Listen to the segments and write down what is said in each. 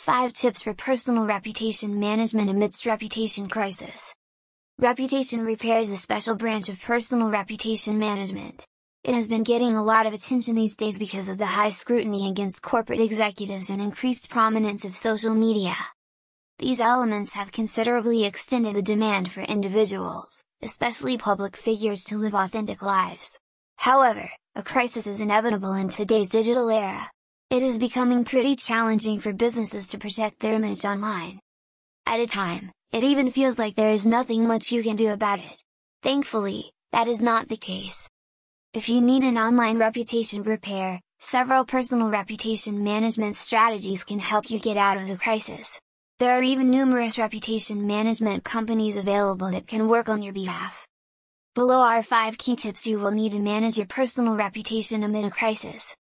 5 Tips for Personal Reputation Management Amidst Reputation Crisis Reputation repair is a special branch of personal reputation management. It has been getting a lot of attention these days because of the high scrutiny against corporate executives and increased prominence of social media. These elements have considerably extended the demand for individuals, especially public figures to live authentic lives. However, a crisis is inevitable in today's digital era. It is becoming pretty challenging for businesses to protect their image online. At a time, it even feels like there is nothing much you can do about it. Thankfully, that is not the case. If you need an online reputation repair, several personal reputation management strategies can help you get out of the crisis. There are even numerous reputation management companies available that can work on your behalf. Below are 5 key tips you will need to manage your personal reputation amid a crisis.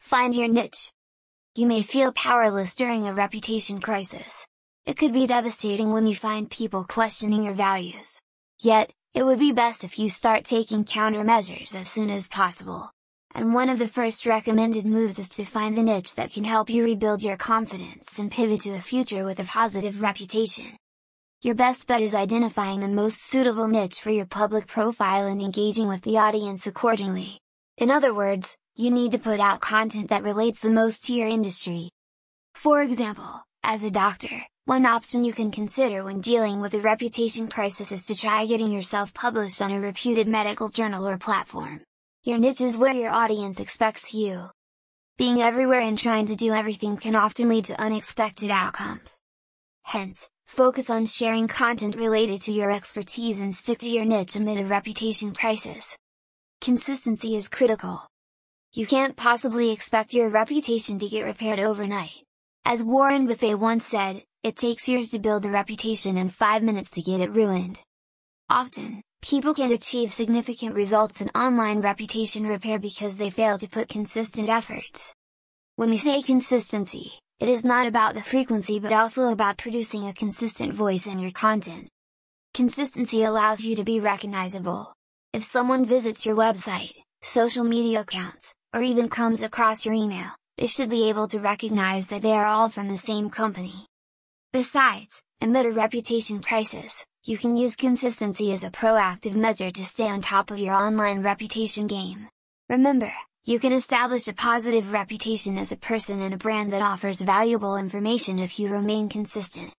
Find your niche. You may feel powerless during a reputation crisis. It could be devastating when you find people questioning your values. Yet, it would be best if you start taking countermeasures as soon as possible. And one of the first recommended moves is to find the niche that can help you rebuild your confidence and pivot to a future with a positive reputation. Your best bet is identifying the most suitable niche for your public profile and engaging with the audience accordingly. In other words, you need to put out content that relates the most to your industry. For example, as a doctor, one option you can consider when dealing with a reputation crisis is to try getting yourself published on a reputed medical journal or platform. Your niche is where your audience expects you. Being everywhere and trying to do everything can often lead to unexpected outcomes. Hence, focus on sharing content related to your expertise and stick to your niche amid a reputation crisis. Consistency is critical. You can't possibly expect your reputation to get repaired overnight. As Warren Buffett once said, it takes years to build a reputation and 5 minutes to get it ruined. Often, people can achieve significant results in online reputation repair because they fail to put consistent efforts. When we say consistency, it is not about the frequency but also about producing a consistent voice in your content. Consistency allows you to be recognizable. If someone visits your website, social media accounts, or even comes across your email, they should be able to recognize that they are all from the same company. Besides, amid a reputation crisis, you can use consistency as a proactive measure to stay on top of your online reputation game. Remember, you can establish a positive reputation as a person and a brand that offers valuable information if you remain consistent.